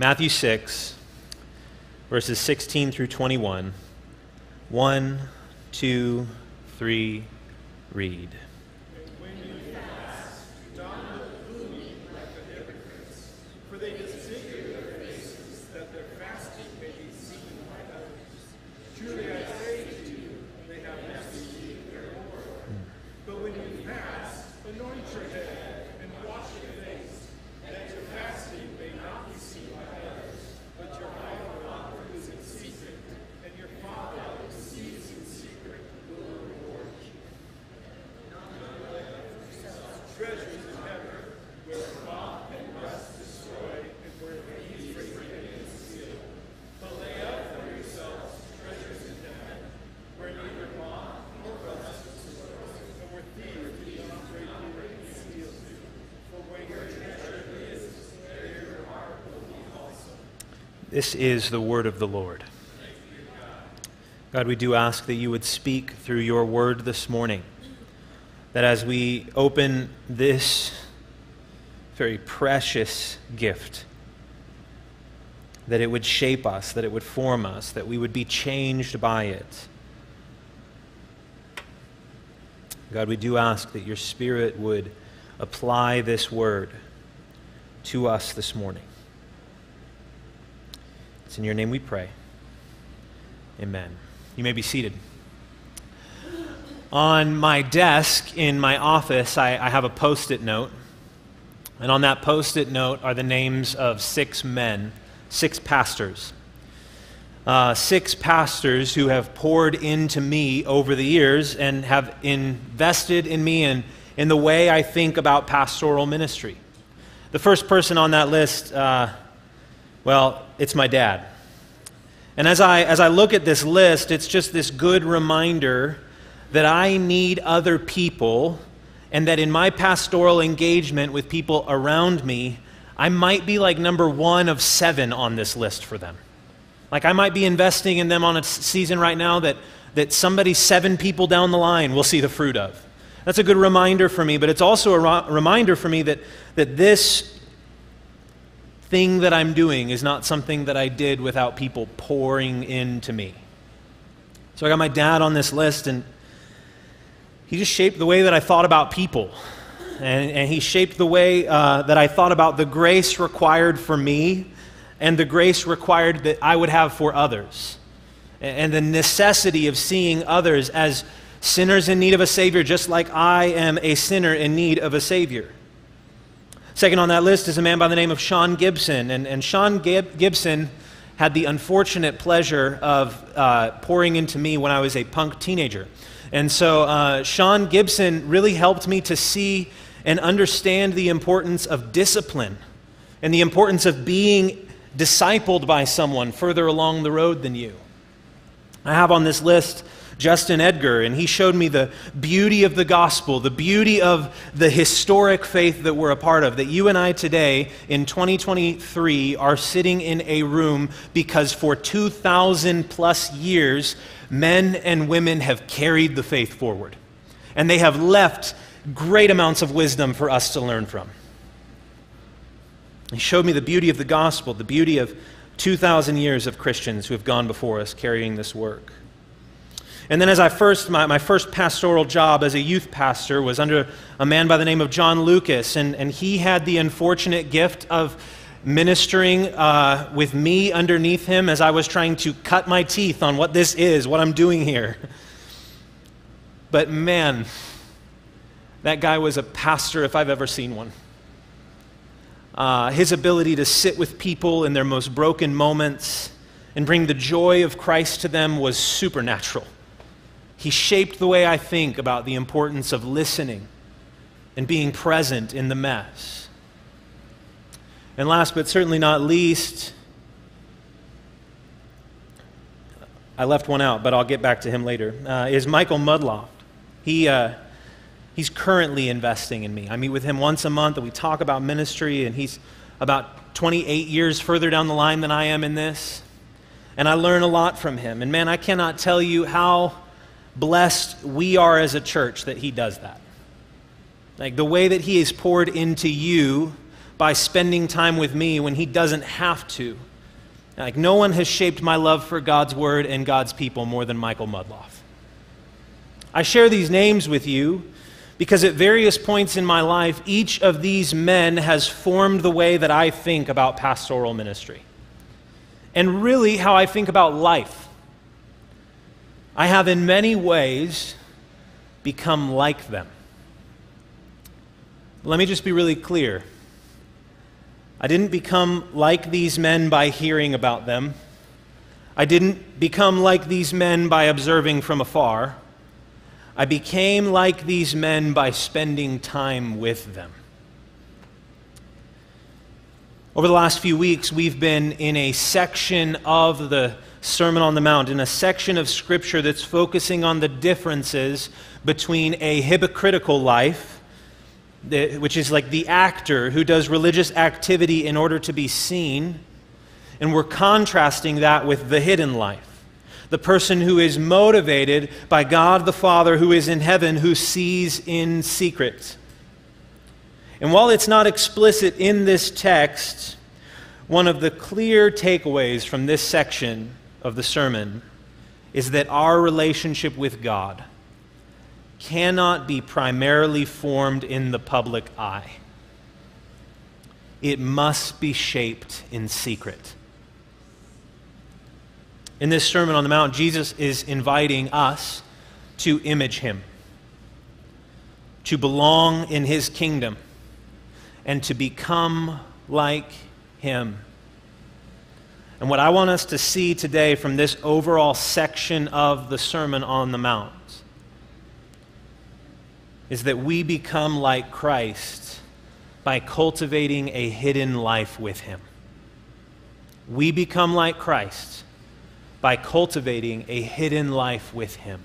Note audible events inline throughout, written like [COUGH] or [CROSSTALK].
Matthew 6, verses 16 through 21. 1, 2, 3, read. This is the word of the Lord. God, we do ask that you would speak through your word this morning. That as we open this very precious gift, that it would shape us, that it would form us, that we would be changed by it. God, we do ask that your Spirit would apply this word to us this morning. It's in your name we pray. Amen. You may be seated. On my desk in my office, I, I have a post it note. And on that post it note are the names of six men, six pastors. Uh, six pastors who have poured into me over the years and have invested in me and in the way I think about pastoral ministry. The first person on that list, uh, well, it's my dad. And as I, as I look at this list, it's just this good reminder that I need other people and that in my pastoral engagement with people around me, I might be like number one of seven on this list for them. Like I might be investing in them on a season right now that, that somebody seven people down the line will see the fruit of. That's a good reminder for me, but it's also a reminder for me that, that this thing that I'm doing is not something that I did without people pouring into me. So I got my dad on this list, and he just shaped the way that I thought about people. And, and he shaped the way uh, that I thought about the grace required for me and the grace required that I would have for others. And the necessity of seeing others as sinners in need of a Savior, just like I am a sinner in need of a Savior. Second on that list is a man by the name of Sean Gibson. And, and Sean Gib- Gibson had the unfortunate pleasure of uh, pouring into me when I was a punk teenager. And so uh, Sean Gibson really helped me to see and understand the importance of discipline and the importance of being discipled by someone further along the road than you. I have on this list Justin Edgar, and he showed me the beauty of the gospel, the beauty of the historic faith that we're a part of. That you and I today, in 2023, are sitting in a room because for 2,000 plus years, men and women have carried the faith forward. And they have left great amounts of wisdom for us to learn from. He showed me the beauty of the gospel, the beauty of 2,000 years of Christians who have gone before us carrying this work. And then, as I first, my, my first pastoral job as a youth pastor was under a man by the name of John Lucas, and, and he had the unfortunate gift of ministering uh, with me underneath him as I was trying to cut my teeth on what this is, what I'm doing here. [LAUGHS] But man, that guy was a pastor if I've ever seen one. Uh, his ability to sit with people in their most broken moments and bring the joy of Christ to them was supernatural. He shaped the way I think about the importance of listening and being present in the mess. And last but certainly not least, I left one out, but I'll get back to him later, uh, is Michael Mudloft. He, uh, he's currently investing in me. I meet with him once a month and we talk about ministry, and he's about 28 years further down the line than I am in this. And I learn a lot from him. And man, I cannot tell you how blessed we are as a church that he does that. Like the way that he is poured into you by spending time with me when he doesn't have to. Like, no one has shaped my love for God's word and God's people more than Michael Mudloff. I share these names with you because at various points in my life, each of these men has formed the way that I think about pastoral ministry and really how I think about life. I have, in many ways, become like them. Let me just be really clear. I didn't become like these men by hearing about them. I didn't become like these men by observing from afar. I became like these men by spending time with them. Over the last few weeks, we've been in a section of the Sermon on the Mount, in a section of Scripture that's focusing on the differences between a hypocritical life which is like the actor who does religious activity in order to be seen. And we're contrasting that with the hidden life. The person who is motivated by God the Father who is in heaven, who sees in secret. And while it's not explicit in this text, one of the clear takeaways from this section of the sermon is that our relationship with God cannot be primarily formed in the public eye. It must be shaped in secret. In this Sermon on the Mount, Jesus is inviting us to image him, to belong in his kingdom, and to become like him. And what I want us to see today from this overall section of the Sermon on the Mount is that we become like Christ by cultivating a hidden life with Him. We become like Christ by cultivating a hidden life with Him.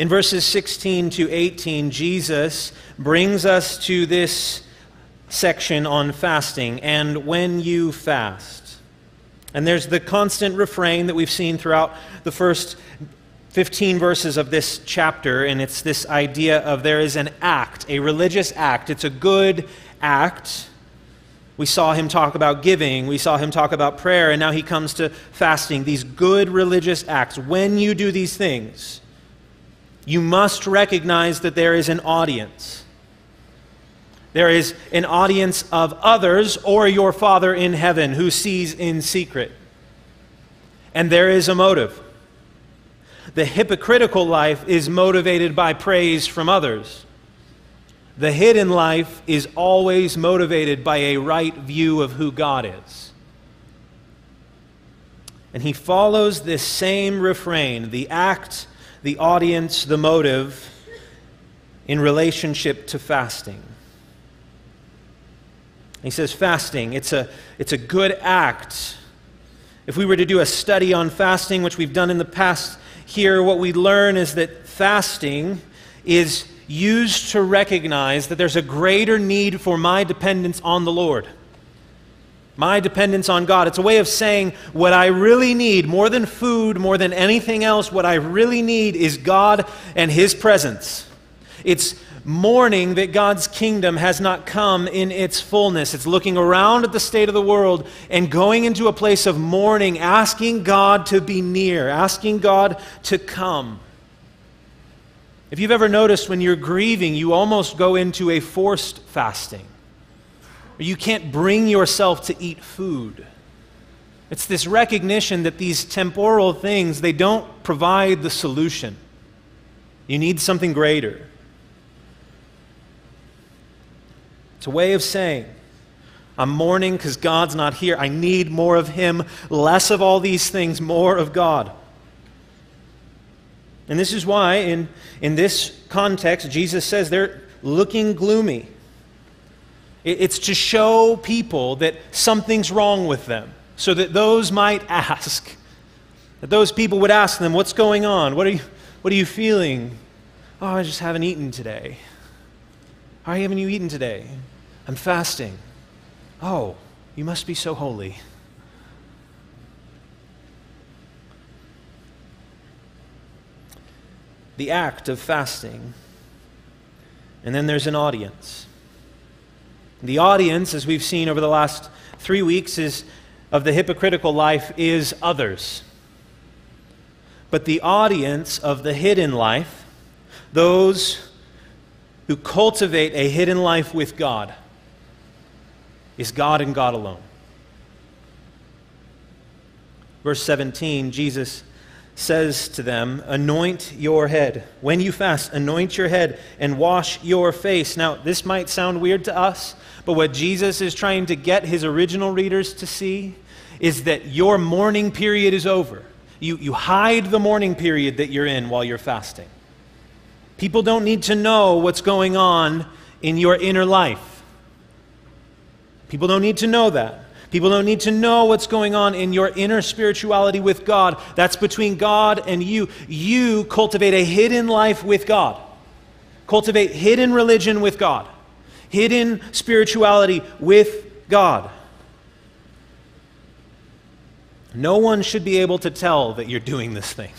In verses 16 to 18, Jesus brings us to this section on fasting and when you fast. And there's the constant refrain that we've seen throughout the first 15 verses of this chapter, and it's this idea of there is an act, a religious act. It's a good act. We saw him talk about giving, we saw him talk about prayer, and now he comes to fasting. These good religious acts. When you do these things, you must recognize that there is an audience. There is an audience of others or your Father in heaven who sees in secret. And there is a motive. The hypocritical life is motivated by praise from others. The hidden life is always motivated by a right view of who God is. And he follows this same refrain the act, the audience, the motive in relationship to fasting. He says, fasting, it's a, it's a good act. If we were to do a study on fasting, which we've done in the past here, what we learn is that fasting is used to recognize that there's a greater need for my dependence on the Lord. My dependence on God. It's a way of saying what I really need, more than food, more than anything else, what I really need is God and His presence. It's mourning that God's kingdom has not come in its fullness. It's looking around at the state of the world and going into a place of mourning, asking God to be near, asking God to come. If you've ever noticed when you're grieving, you almost go into a forced fasting. You can't bring yourself to eat food. It's this recognition that these temporal things, they don't provide the solution. You need something greater. It's a way of saying, I'm mourning because God's not here. I need more of Him, less of all these things, more of God. And this is why, in, in this context, Jesus says they're looking gloomy. It, it's to show people that something's wrong with them, so that those might [LAUGHS] ask. That those people would ask them, What's going on? What are you, what are you feeling? Oh, I just haven't eaten today. Why haven't you eaten today? I'm fasting. Oh, you must be so holy. The act of fasting. And then there's an audience. The audience, as we've seen over the last three weeks, is of the hypocritical life is others. But the audience of the hidden life, those who cultivate a hidden life with God, is God and God alone. Verse 17, Jesus says to them, Anoint your head. When you fast, anoint your head and wash your face. Now, this might sound weird to us, but what Jesus is trying to get his original readers to see is that your mourning period is over. You, you hide the mourning period that you're in while you're fasting. People don't need to know what's going on in your inner life. People don't need to know that. People don't need to know what's going on in your inner spirituality with God. That's between God and you. You cultivate a hidden life with God, cultivate hidden religion with God, hidden spirituality with God. No one should be able to tell that you're doing this thing.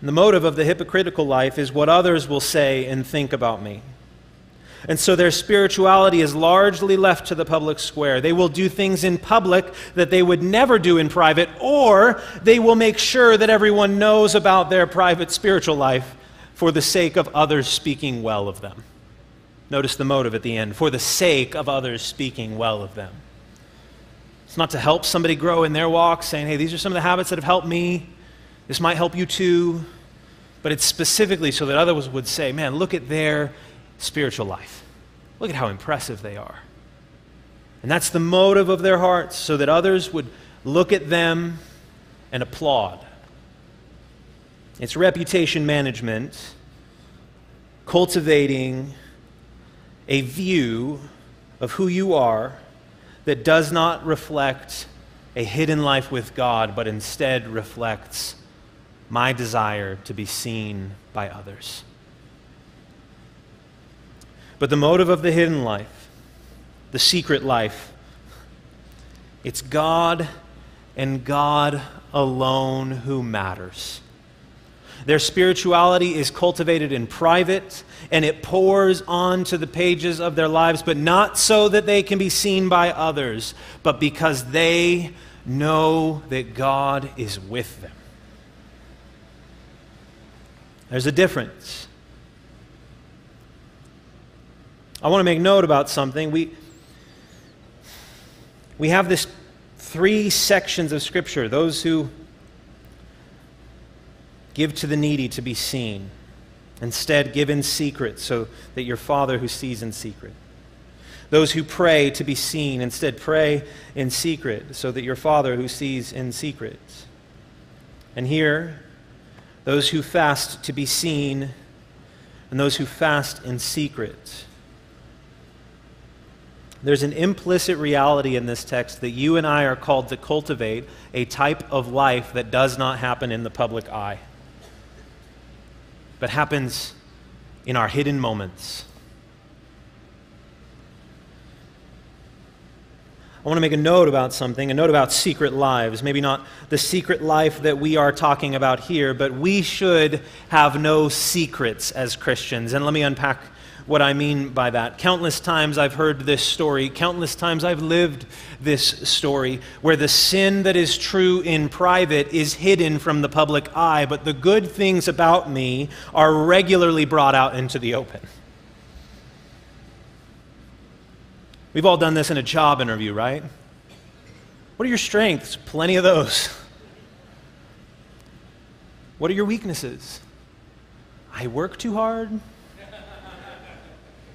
And the motive of the hypocritical life is what others will say and think about me. And so their spirituality is largely left to the public square. They will do things in public that they would never do in private, or they will make sure that everyone knows about their private spiritual life for the sake of others speaking well of them. Notice the motive at the end for the sake of others speaking well of them. It's not to help somebody grow in their walk, saying, hey, these are some of the habits that have helped me. This might help you too. But it's specifically so that others would say, man, look at their spiritual life. Look at how impressive they are. And that's the motive of their hearts, so that others would look at them and applaud. It's reputation management, cultivating a view of who you are that does not reflect a hidden life with God, but instead reflects my desire to be seen by others. But the motive of the hidden life, the secret life, it's God and God alone who matters. Their spirituality is cultivated in private and it pours onto the pages of their lives, but not so that they can be seen by others, but because they know that God is with them. There's a difference. I want to make note about something. We, we have this three sections of Scripture those who give to the needy to be seen. Instead, give in secret so that your Father who sees in secret. Those who pray to be seen, instead, pray in secret so that your Father who sees in secret. And here, those who fast to be seen, and those who fast in secret. There's an implicit reality in this text that you and I are called to cultivate a type of life that does not happen in the public eye, but happens in our hidden moments. I want to make a note about something, a note about secret lives. Maybe not the secret life that we are talking about here, but we should have no secrets as Christians. And let me unpack what I mean by that. Countless times I've heard this story, countless times I've lived this story, where the sin that is true in private is hidden from the public eye, but the good things about me are regularly brought out into the open. We've all done this in a job interview, right? What are your strengths? Plenty of those. What are your weaknesses? I work too hard.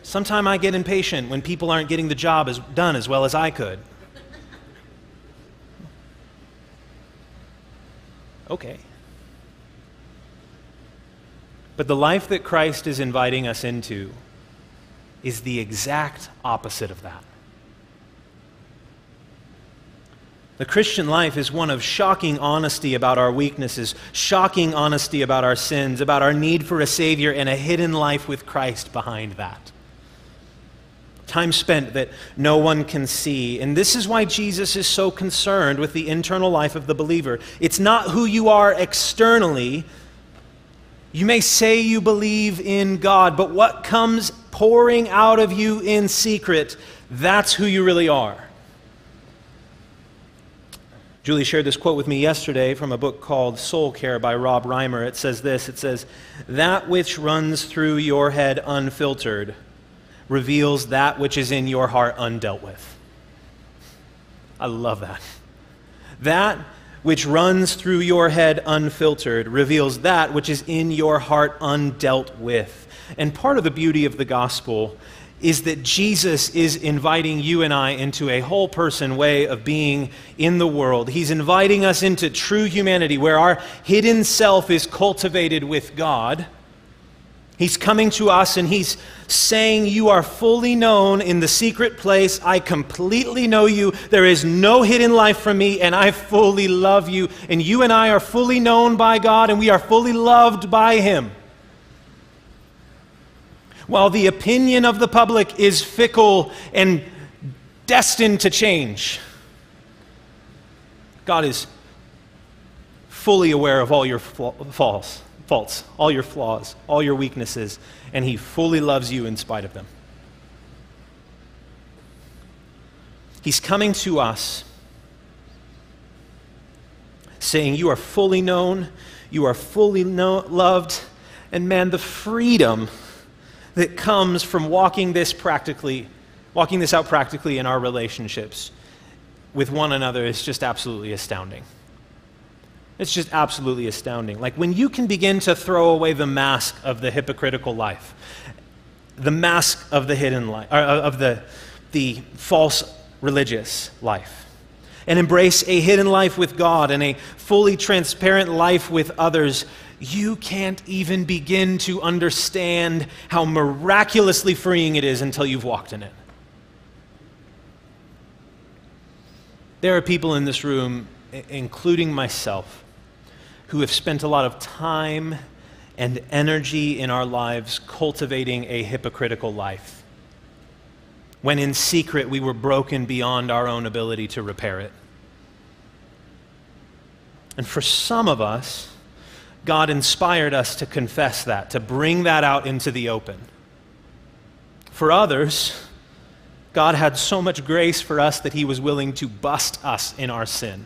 Sometimes I get impatient when people aren't getting the job as, done as well as I could. Okay. But the life that Christ is inviting us into is the exact opposite of that. The Christian life is one of shocking honesty about our weaknesses, shocking honesty about our sins, about our need for a Savior, and a hidden life with Christ behind that time spent that no one can see. And this is why Jesus is so concerned with the internal life of the believer. It's not who you are externally. You may say you believe in God, but what comes pouring out of you in secret, that's who you really are. Julie shared this quote with me yesterday from a book called Soul Care by Rob Reimer. It says this It says, That which runs through your head unfiltered reveals that which is in your heart undealt with. I love that. That which runs through your head unfiltered reveals that which is in your heart undealt with. And part of the beauty of the gospel is that Jesus is inviting you and I into a whole person way of being in the world. He's inviting us into true humanity where our hidden self is cultivated with God. He's coming to us and he's saying, You are fully known in the secret place. I completely know you. There is no hidden life from me, and I fully love you. And you and I are fully known by God, and we are fully loved by him while the opinion of the public is fickle and destined to change. God is fully aware of all your faults, faults, all your flaws, all your weaknesses, and He fully loves you in spite of them. He's coming to us saying, You are fully known, you are fully loved, and man, the freedom that comes from walking this practically, walking this out practically in our relationships with one another is just absolutely astounding. It's just absolutely astounding. Like when you can begin to throw away the mask of the hypocritical life, the mask of the hidden life, uh, of the, the false religious life, and embrace a hidden life with God and a fully transparent life with others, you can't even begin to understand how miraculously freeing it is until you've walked in it. There are people in this room, including myself, who have spent a lot of time and energy in our lives cultivating a hypocritical life. When in secret we were broken beyond our own ability to repair it. And for some of us, God inspired us to confess that, to bring that out into the open. For others, God had so much grace for us that He was willing to bust us in our sin.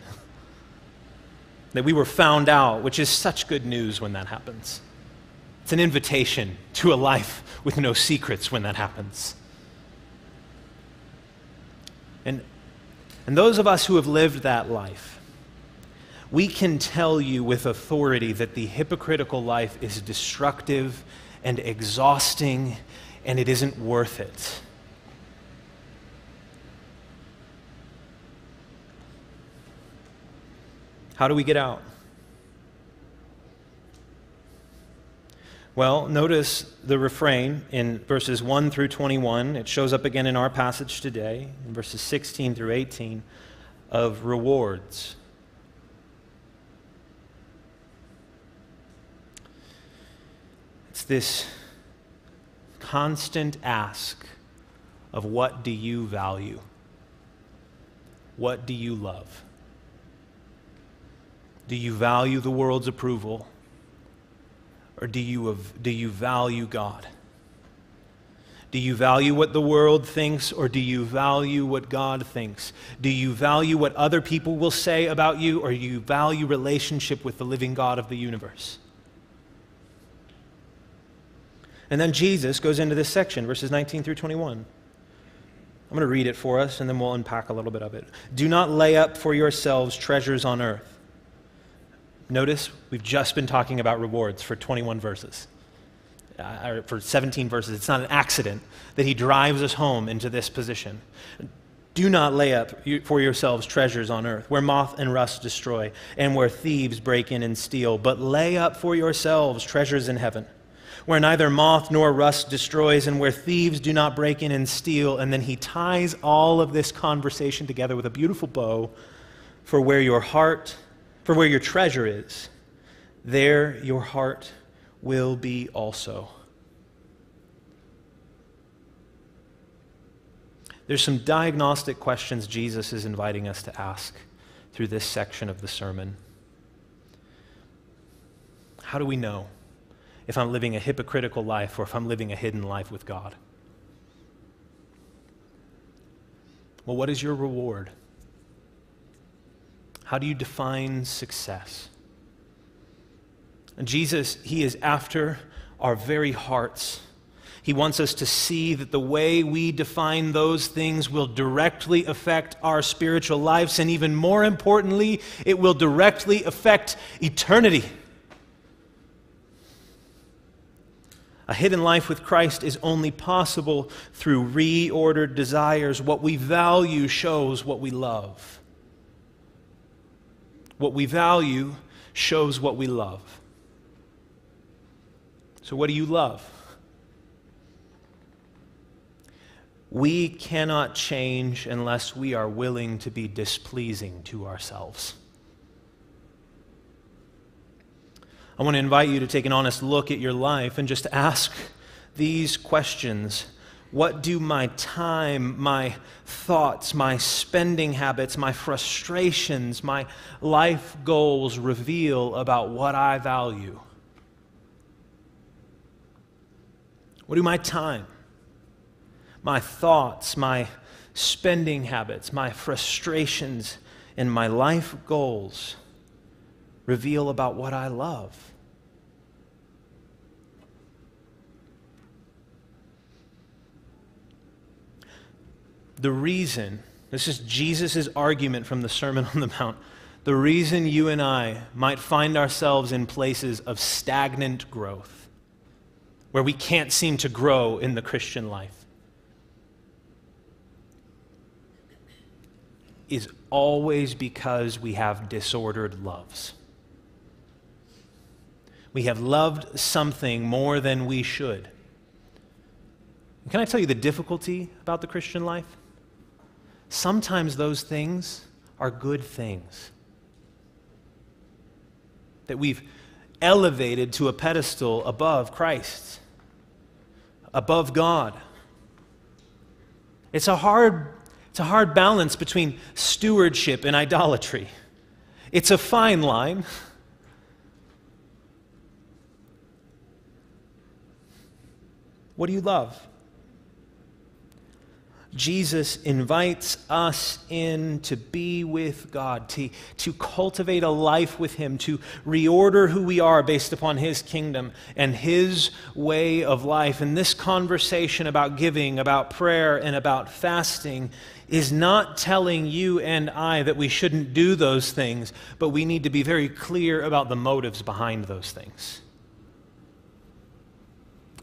That we were found out, which is such good news when that happens. It's an invitation to a life with no secrets when that happens. And, and those of us who have lived that life, we can tell you with authority that the hypocritical life is destructive and exhausting and it isn't worth it. How do we get out? Well, notice the refrain in verses 1 through 21. It shows up again in our passage today, in verses 16 through 18, of rewards. It's this constant ask of what do you value? What do you love? Do you value the world's approval? Or do you, do you value God? Do you value what the world thinks or do you value what God thinks? Do you value what other people will say about you or do you value relationship with the living God of the universe? And then Jesus goes into this section, verses 19 through 21. I'm going to read it for us, and then we'll unpack a little bit of it. Do not lay up for yourselves treasures on earth. Notice we've just been talking about rewards for 21 verses, uh, for 17 verses. It's not an accident that he drives us home into this position. Do not lay up for yourselves treasures on earth, where moth and rust destroy, and where thieves break in and steal, but lay up for yourselves treasures in heaven where neither moth nor rust destroys, and where thieves do not break in and steal. And then he ties all of this conversation together with a beautiful bow for where your heart, for where your treasure is, there your heart will be also. There's some diagnostic questions Jesus is inviting us to ask through this section of the sermon. How do we know? if I'm living a hypocritical life or if I'm living a hidden life with God. Well, what is your reward? How do you define success? And Jesus, He is after our very hearts. He wants us to see that the way we define those things will directly affect our spiritual lives, and even more importantly, it will directly affect eternity. A hidden life with Christ is only possible through reordered desires. What we value shows what we love. What we value shows what we love. So, what do you love? We cannot change unless we are willing to be displeasing to ourselves. I want to invite you to take an honest look at your life and just ask these questions what do my time, my thoughts, my spending habits, my frustrations, my life goals reveal about what I value? What do my time, my thoughts, my spending habits, my frustrations, and my life goals reveal about what I love? The reason, this is Jesus' argument from the Sermon on the Mount, the reason you and I might find ourselves in places of stagnant growth, where we can't seem to grow in the Christian life, is always because we have disordered loves. We have loved something more than we should. Can I tell you the difficulty about the Christian life? Sometimes those things are good things that we've elevated to a pedestal above Christ, above God. It's a hard, it's a hard balance between stewardship and idolatry. It's a fine line. What do you love? Jesus invites us in to be with God, to, to cultivate a life with Him, to reorder who we are based upon His kingdom and His way of life. And this conversation about giving, about prayer, and about fasting is not telling you and I that we shouldn't do those things, but we need to be very clear about the motives behind those things.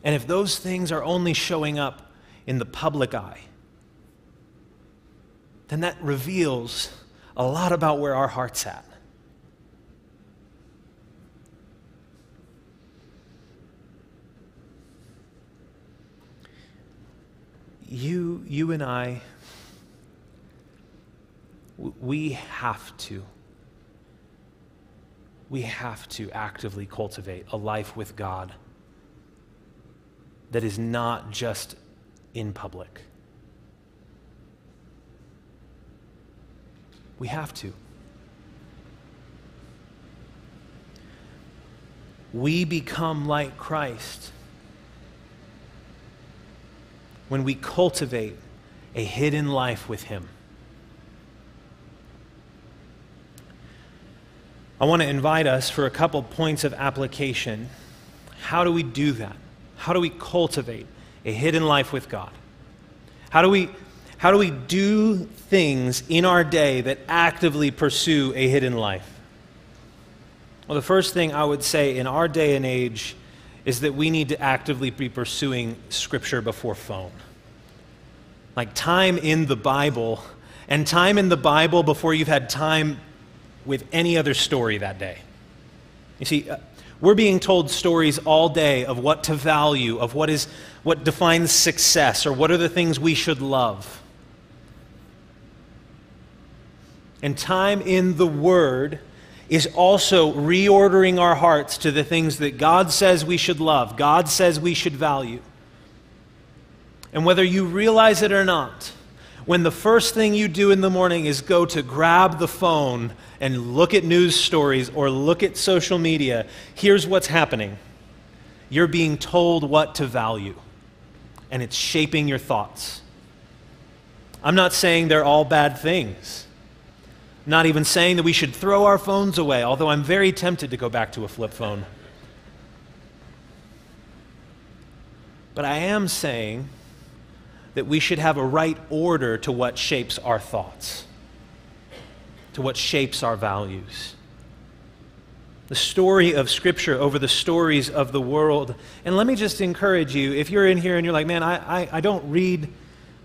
And if those things are only showing up in the public eye, then that reveals a lot about where our heart's at. You, you and I, we have to, we have to actively cultivate a life with God that is not just in public. We have to. We become like Christ when we cultivate a hidden life with Him. I want to invite us for a couple points of application. How do we do that? How do we cultivate a hidden life with God? How do we how do we do things in our day that actively pursue a hidden life? Well, the first thing I would say in our day and age is that we need to actively be pursuing Scripture before phone. Like time in the Bible, and time in the Bible before you've had time with any other story that day. You see, uh, we're being told stories all day of what to value, of what is what defines success, or what are the things we should love. And time in the Word is also reordering our hearts to the things that God says we should love, God says we should value. And whether you realize it or not, when the first thing you do in the morning is go to grab the phone and look at news stories or look at social media, here's what's happening you're being told what to value, and it's shaping your thoughts. I'm not saying they're all bad things. Not even saying that we should throw our phones away, although I'm very tempted to go back to a flip phone. But I am saying that we should have a right order to what shapes our thoughts, to what shapes our values. The story of Scripture over the stories of the world. And let me just encourage you if you're in here and you're like, man, I, I, I don't read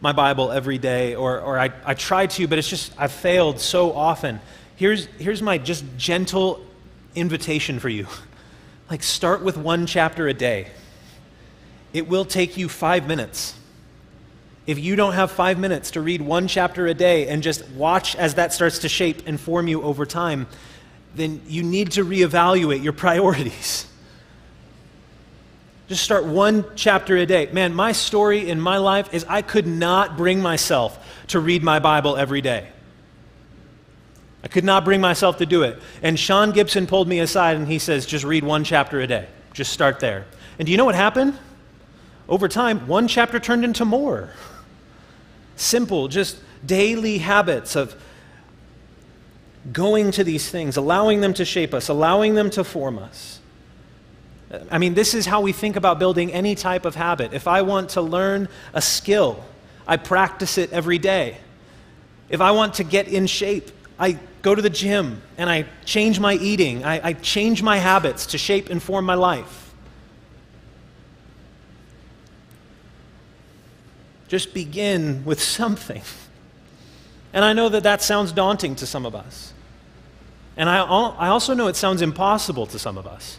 my Bible every day, or, or I, I try to, but it's just, I've failed so often. Here's, here's my just gentle invitation for you. [LAUGHS] Like, start with one chapter a day. It will take you five minutes. If you don't have five minutes to read one chapter a day and just watch as that starts to shape and form you over time, then you need to reevaluate your [LAUGHS] priorities. Just start one chapter a day. Man, my story in my life is I could not bring myself to read my Bible every day. I could not bring myself to do it. And Sean Gibson pulled me aside and he says, just read one chapter a day. Just start there. And do you know what happened? Over time, one chapter turned into more. Simple, just daily habits of going to these things, allowing them to shape us, allowing them to form us. I mean, this is how we think about building any type of habit. If I want to learn a skill, I practice it every day. If I want to get in shape, I go to the gym and I change my eating. I, I change my habits to shape and form my life. Just begin with [LAUGHS] something. And I know that that sounds daunting to some of us. And I, I also know it sounds impossible to some of us.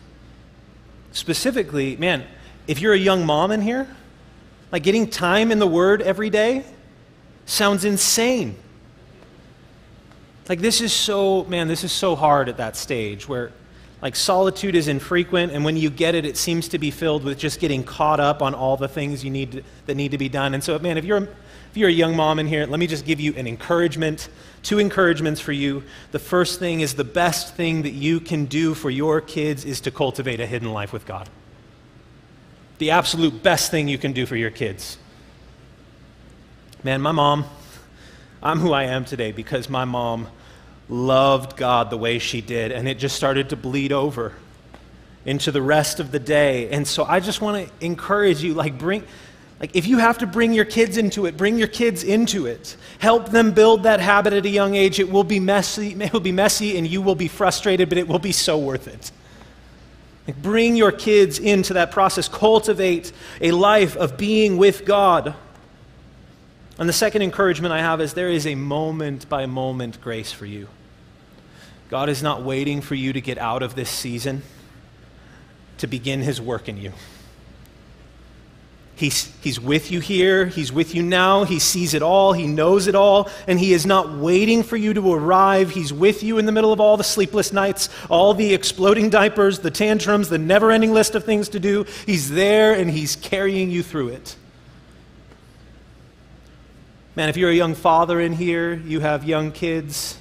Specifically, man, if you're a young mom in here, like getting time in the Word every day sounds insane. Like, this is so, man, this is so hard at that stage where like solitude is infrequent, and when you get it, it seems to be filled with just getting caught up on all the things you need to, that need to be done. And so, man, if you're, if you're a young mom in here, let me just give you an encouragement, two encouragements for you. The first thing is the best thing that you can do for your kids is to cultivate a hidden life with God. The absolute best thing you can do for your kids. Man, my mom, I'm who I am today because my mom loved God the way she did, and it just started to bleed over into the rest of the day. And so I just want to encourage you like bring like if you have to bring your kids into it, bring your kids into it. Help them build that habit at a young age. It will be messy, [LAUGHS] it will be messy and you will be frustrated, but it will be so worth it. Like bring your kids into that process. Cultivate a life of being with God. And the second encouragement I have is there is a moment by moment grace for you. God is not waiting for you to get out of this season to begin his work in you. He's, he's with you here. He's with you now. He sees it all. He knows it all. And He is not waiting for you to arrive. He's with you in the middle of all the sleepless nights, all the exploding diapers, the tantrums, the never ending list of things to do. He's there and He's carrying you through it. Man, if you're a young father in here, you have young kids.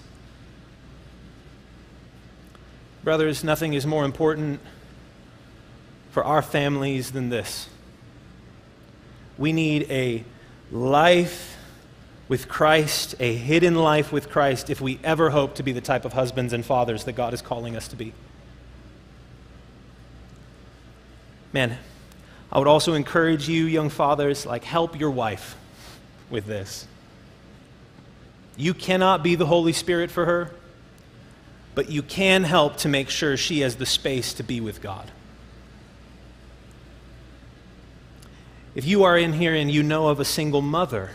Brothers, nothing is more important for our families than this. We need a life with Christ, a hidden life with Christ, if we ever hope to be the type of husbands and fathers that God is calling us to be. Man, I would also encourage you, young fathers, like help your wife with this. You cannot be the Holy Spirit for her, but you can help to make sure she has the space to be with God. If you are in here and you know of a single mother,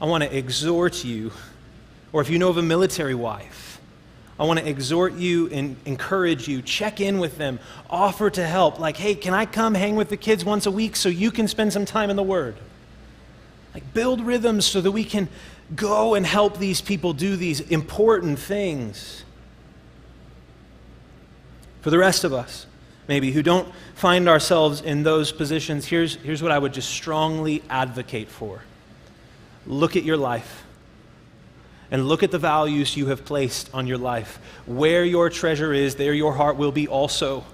I want to exhort you, or if you know of a military wife, I want to exhort you and encourage you. Check in with them. Offer to help. Like, hey, can I come hang with the kids once a week so you can spend some time in the Word? Like, build rhythms so that we can go and help these people do these important things. For the rest of us, maybe, who don't find ourselves in those positions, here's, here's what I would just strongly advocate for. Look at your life and look at the values you have placed on your life. Where your treasure is, there your heart will be also.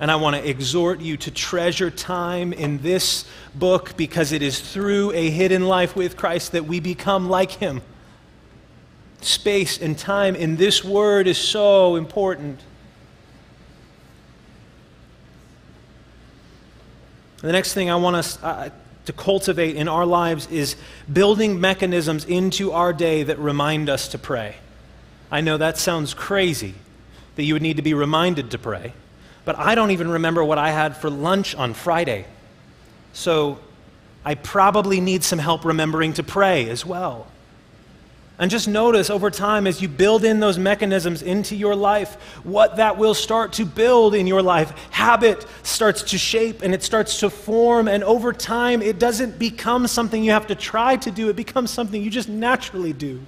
And I want to exhort you to treasure time in this book because it is through a hidden life with Christ that we become like Him. Space and time in this word is so important. The next thing I want us uh, to cultivate in our lives is building mechanisms into our day that remind us to pray. I know that sounds crazy that you would need to be reminded to pray, but I don't even remember what I had for lunch on Friday. So I probably need some help remembering to pray as well. And just notice over time as you build in those mechanisms into your life, what that will start to build in your life. Habit starts to shape and it starts to form. And over time, it doesn't become something you have to try to do, it becomes something you just naturally do.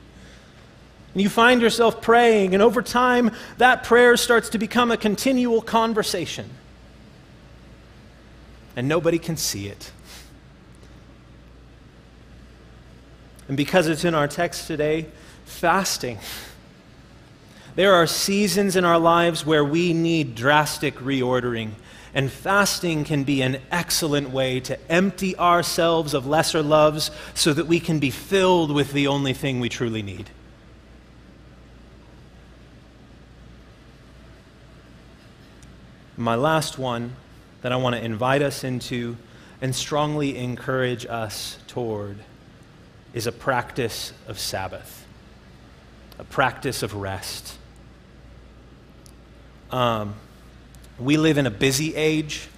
And you find yourself praying, and over time, that prayer starts to become a continual conversation. And nobody can see it. And because it's in our text today, fasting. There are seasons in our lives where we need drastic reordering, and fasting can be an excellent way to empty ourselves of lesser loves so that we can be filled with the only thing we truly need. My last one that I want to invite us into and strongly encourage us toward is a practice of Sabbath, a practice of rest. Um, we live in a busy age,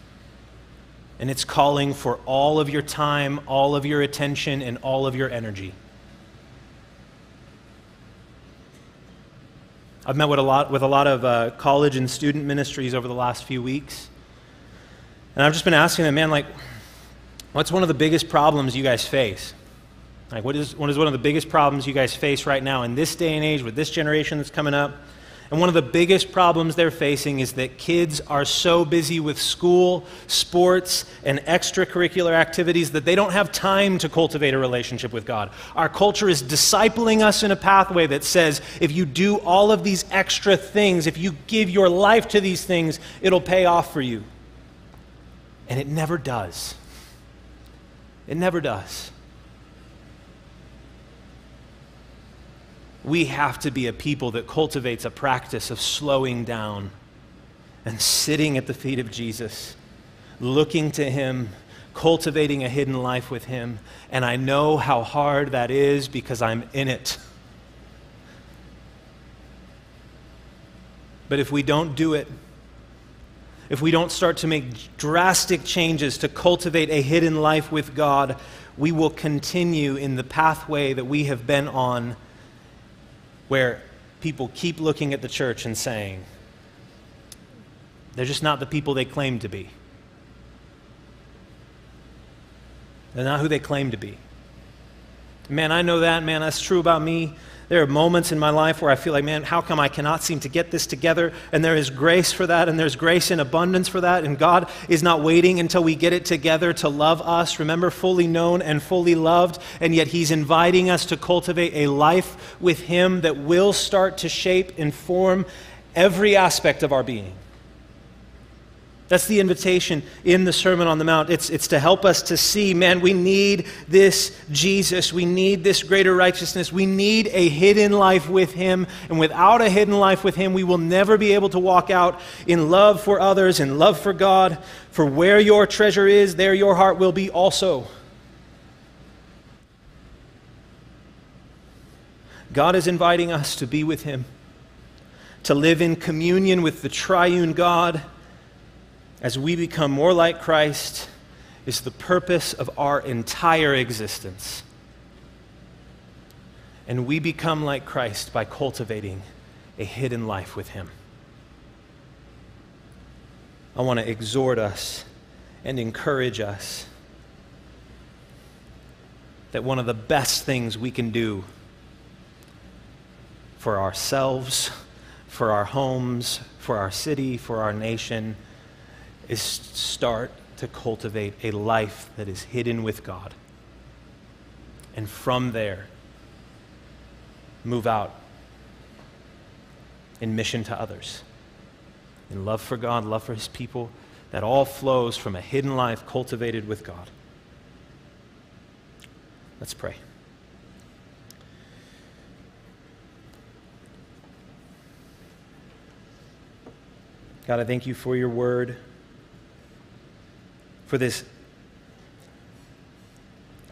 and it's calling for all of your time, all of your attention, and all of your energy. I've met with a lot, with a lot of uh, college and student ministries over the last few weeks. And I've just been asking them, man, like, what's one of the biggest problems you guys face? Like, what is, what is one of the biggest problems you guys face right now in this day and age with this generation that's coming up? And one of the biggest problems they're facing is that kids are so busy with school, sports, and extracurricular activities that they don't have time to cultivate a relationship with God. Our culture is discipling us in a pathway that says if you do all of these extra things, if you give your life to these things, it'll pay off for you. And it never does. It never does. We have to be a people that cultivates a practice of slowing down and sitting at the feet of Jesus, looking to Him, cultivating a hidden life with Him. And I know how hard that is because I'm in it. But if we don't do it, if we don't start to make drastic changes to cultivate a hidden life with God, we will continue in the pathway that we have been on where people keep looking at the church and saying, they're just not the people they claim to be. They're not who they claim to be. Man, I know that. Man, that's true about me. There are moments in my life where I feel like, man, how come I cannot seem to get this together? And there is grace for that, and there's grace in abundance for that. And God is not waiting until we get it together to love us. Remember, fully known and fully loved. And yet, He's inviting us to cultivate a life with Him that will start to shape and form every aspect of our being. That's the invitation in the Sermon on the Mount. It's, it's to help us to see, man, we need this Jesus. We need this greater righteousness. We need a hidden life with Him. And without a hidden life with Him, we will never be able to walk out in love for others, in love for God. For where your treasure is, there your heart will be also. God is inviting us to be with Him, to live in communion with the triune God as we become more like Christ is the purpose of our entire existence. And we become like Christ by cultivating a hidden life with Him. I want to exhort us and encourage us that one of the best things we can do for ourselves, for our homes, for our city, for our nation, is start to cultivate a life that is hidden with God. And from there, move out in mission to others, in love for God, love for His people, that all flows from a hidden life cultivated with God. Let's pray. God, I thank you for your word, for this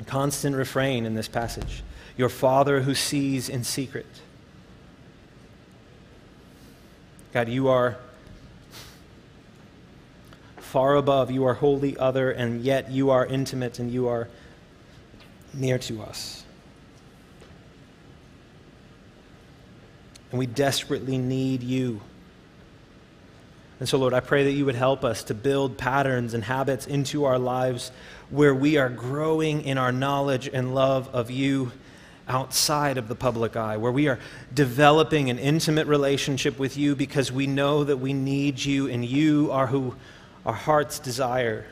constant refrain in this passage. Your Father who sees in secret. God, you are far above, you are wholly other, and yet you are intimate and you are near to us. And we desperately need you. And so, Lord, I pray that you would help us to build patterns and habits into our lives where we are growing in our knowledge and love of you outside of the public eye, where we are developing an intimate relationship with you because we know that we need you and you are who our hearts desire.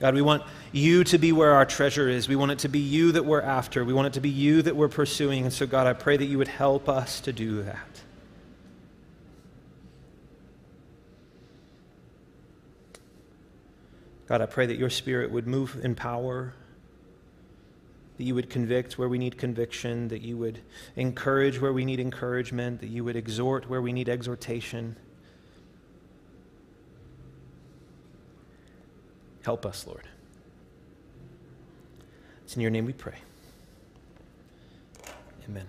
God, we want you to be where our treasure is. We want it to be you that we're after. We want it to be you that we're pursuing. And so, God, I pray that you would help us to do that. God, I pray that your spirit would move in power, that you would convict where we need conviction, that you would encourage where we need encouragement, that you would exhort where we need exhortation. Help us, Lord. It's in your name we pray. Amen.